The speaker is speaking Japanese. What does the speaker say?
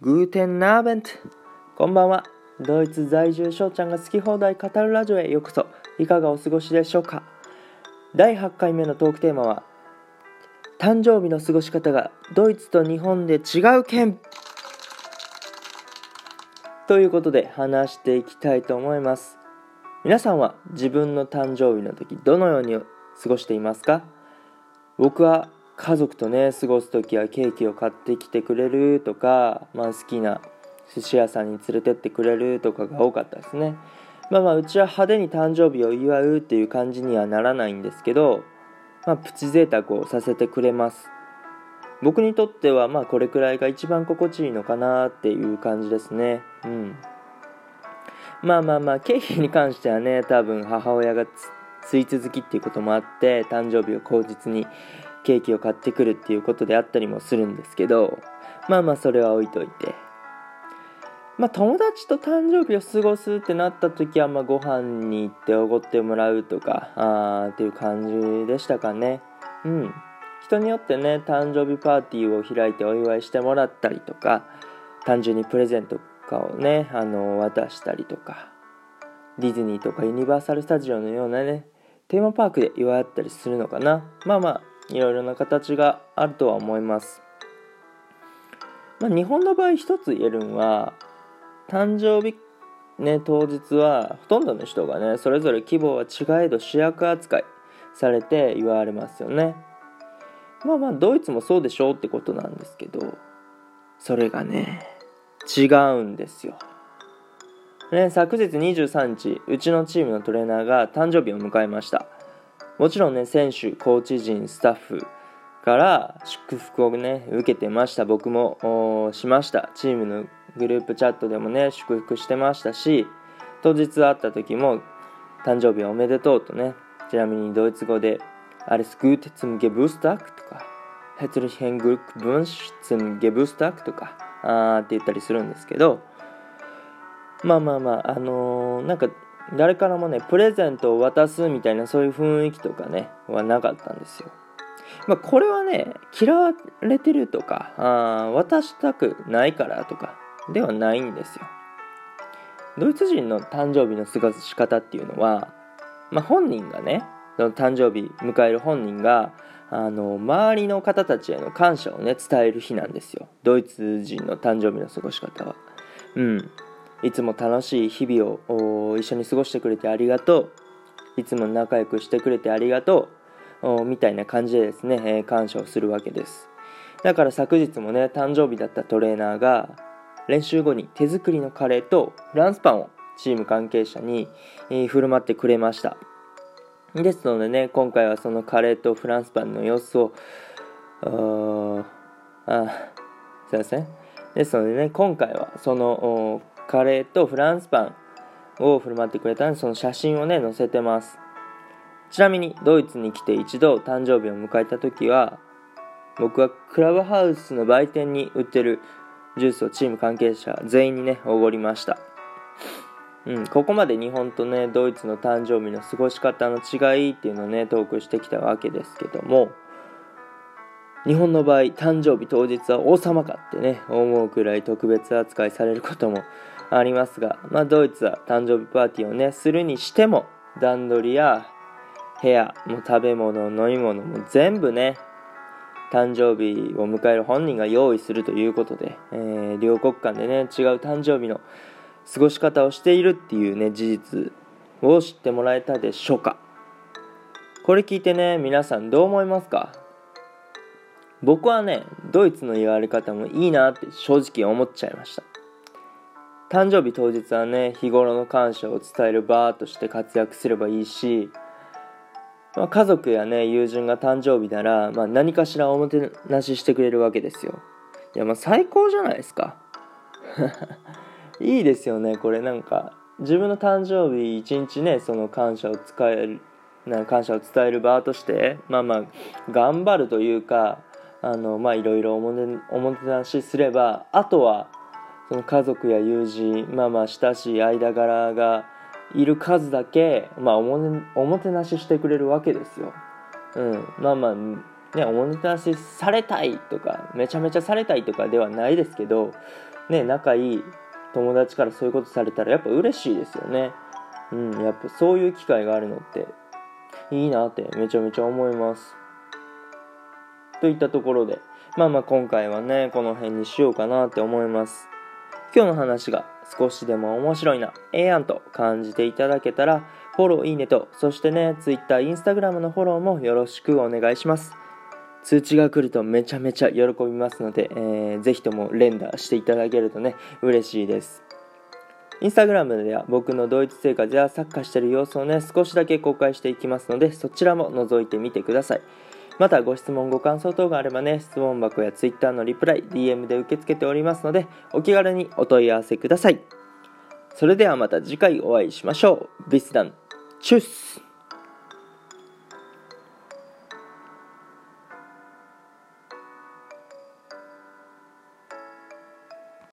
グーテンナーベント。こんばんは。ドイツ在住翔ちゃんが好き放題語るラジオへようこそ。いかがお過ごしでしょうか。第8回目のトークテーマは誕生日の過ごし方がドイツと日本で違う件ということで話していきたいと思います。皆さんは自分の誕生日の時どのように過ごしていますか？僕は家族とね過ごす時はケーキを買ってきてくれるとか、まあ、好きな寿司屋さんに連れてってくれるとかが多かったですね。まあまあうちは派手に誕生日を祝うっていう感じにはならないんですけど、まあ、プチ贅沢をさせてくれます。僕にとってはまあこれくらいが一番心地いいのかなっていう感じですね。うん。まあまあまあケーキに関してはね多分母親がスイーツ好きっていうこともあって誕生日を口実にケーキを買ってくるっていうことであったりもするんですけどまあまあそれは置いといて。まあ友達と誕生日を過ごすってなった時はまあご飯に行っておごってもらうとかあーっていう感じでしたかね。うん。人によってね誕生日パーティーを開いてお祝いしてもらったりとか単純にプレゼントとかをねあの渡したりとかディズニーとかユニバーサル・スタジオのようなねテーマパークで祝ったりするのかな。まあまあいろいろな形があるとは思います、まあ、日本の場合一つ言えるのは誕生日ね当日はほとんどの人がねそれぞれ規模は違えど主役扱いされて祝われますよね。まあまあドイツもそうでしょうってことなんですけどそれがね違うんですよ。ね、昨日23日うちのチームのトレーナーが誕生日を迎えました。もちろんね選手コーチ陣スタッフから祝福をね受けてました。僕もしました。チームのグループチャットでもね祝福してましたし当日会った時も誕生日おめでとうとねちなみにドイツ語でアレスグーテツムゲブスタックとかヘツルヒヘングルクブンシツムゲブスタックとかあーって言ったりするんですけどまあまあまああのー、なんか誰からもねプレゼントを渡すみたいなそういう雰囲気とかねはなかったんですよ。まあこれはね嫌われてるとかあ渡したくないからとかではないんですよ。ドイツ人の誕生日の過ごし方っていうのは、まあ、本人がねその誕生日迎える本人があの周りの方たちへの感謝をね伝える日なんですよ。ドイツ人の誕生日の過ごし方は。うん。いつも楽しい日々を一緒に過ごしてくれてありがとう。いつも仲良くしてくれてありがとう。みたいな感じでですね、え、感謝をするわけです。だから昨日もね誕生日だったトレーナーが練習後に手作りのカレーとフランスパンをチーム関係者に、え、振る舞ってくれました。ですのでね今回はそのカレーとフランスパンの様子をあすいません。ですのでね今回はそのカレーとフランスパンを振る舞ってくれたのでその写真をね載せてます。ちなみにドイツに来て一度誕生日を迎えた時は僕はクラブハウスの売店に売ってるジュースをチーム関係者全員にねおごりました。うん、ここまで日本とねドイツの誕生日の過ごし方の違いっていうのをねトークしてきたわけですけども日本の場合誕生日当日は王様かってね思うくらい特別扱いされることもありますが、まあ、ドイツは誕生日パーティーをねするにしても段取りや部屋も食べ物飲み物も全部ね誕生日を迎える本人が用意するということで、えー、両国間でね違う誕生日の過ごし方をしているっていうね事実を知ってもらえたでしょうか。これ聞いてね皆さんどう思いますか？僕はねドイツの言われ方もいいなって正直思っちゃいました。誕生日当日はね日頃の感謝を伝える場として活躍すればいいし、まあ、家族やね友人が誕生日なら、まあ、何かしらおもてなししてくれるわけですよ。いやまあ最高じゃないですか。いいですよねこれ。なんか自分の誕生日一日ねその感謝を使えるな感謝を伝える場としてまあまあ頑張るというかあのまあいろいろおもてなしすればあとはその家族や友人まあまあ親しい間柄がいる数だけ、まあ、おもおもてなししてくれるわけですよ。うん、まあまあねおもてなしされたいとかめちゃめちゃされたいとかではないですけどね仲いい友達からそういうことされたらやっぱ嬉しいですよね。うん。やっぱそういう機会があるのっていいなってめちゃめちゃ思います。といったところでまあまあ今回はねこの辺にしようかなって思います。今日の話が少しでも面白いなええやんと感じていただけたらフォローいいねとそしてね Twitter、Instagram のフォローもよろしくお願いします。通知が来るとめちゃめちゃ喜びますので、えー、ぜひとも連打していただけるとね嬉しいです。インスタグラムでは僕のドイツ生活やサッカーしてる様子をね少しだけ公開していきますのでそちらも覗いてみてください。またご質問ご感想等があればね質問箱や Twitter のリプライ DM で受け付けておりますのでお気軽にお問い合わせください。それではまた次回お会いしましょう。ビスダンチュース。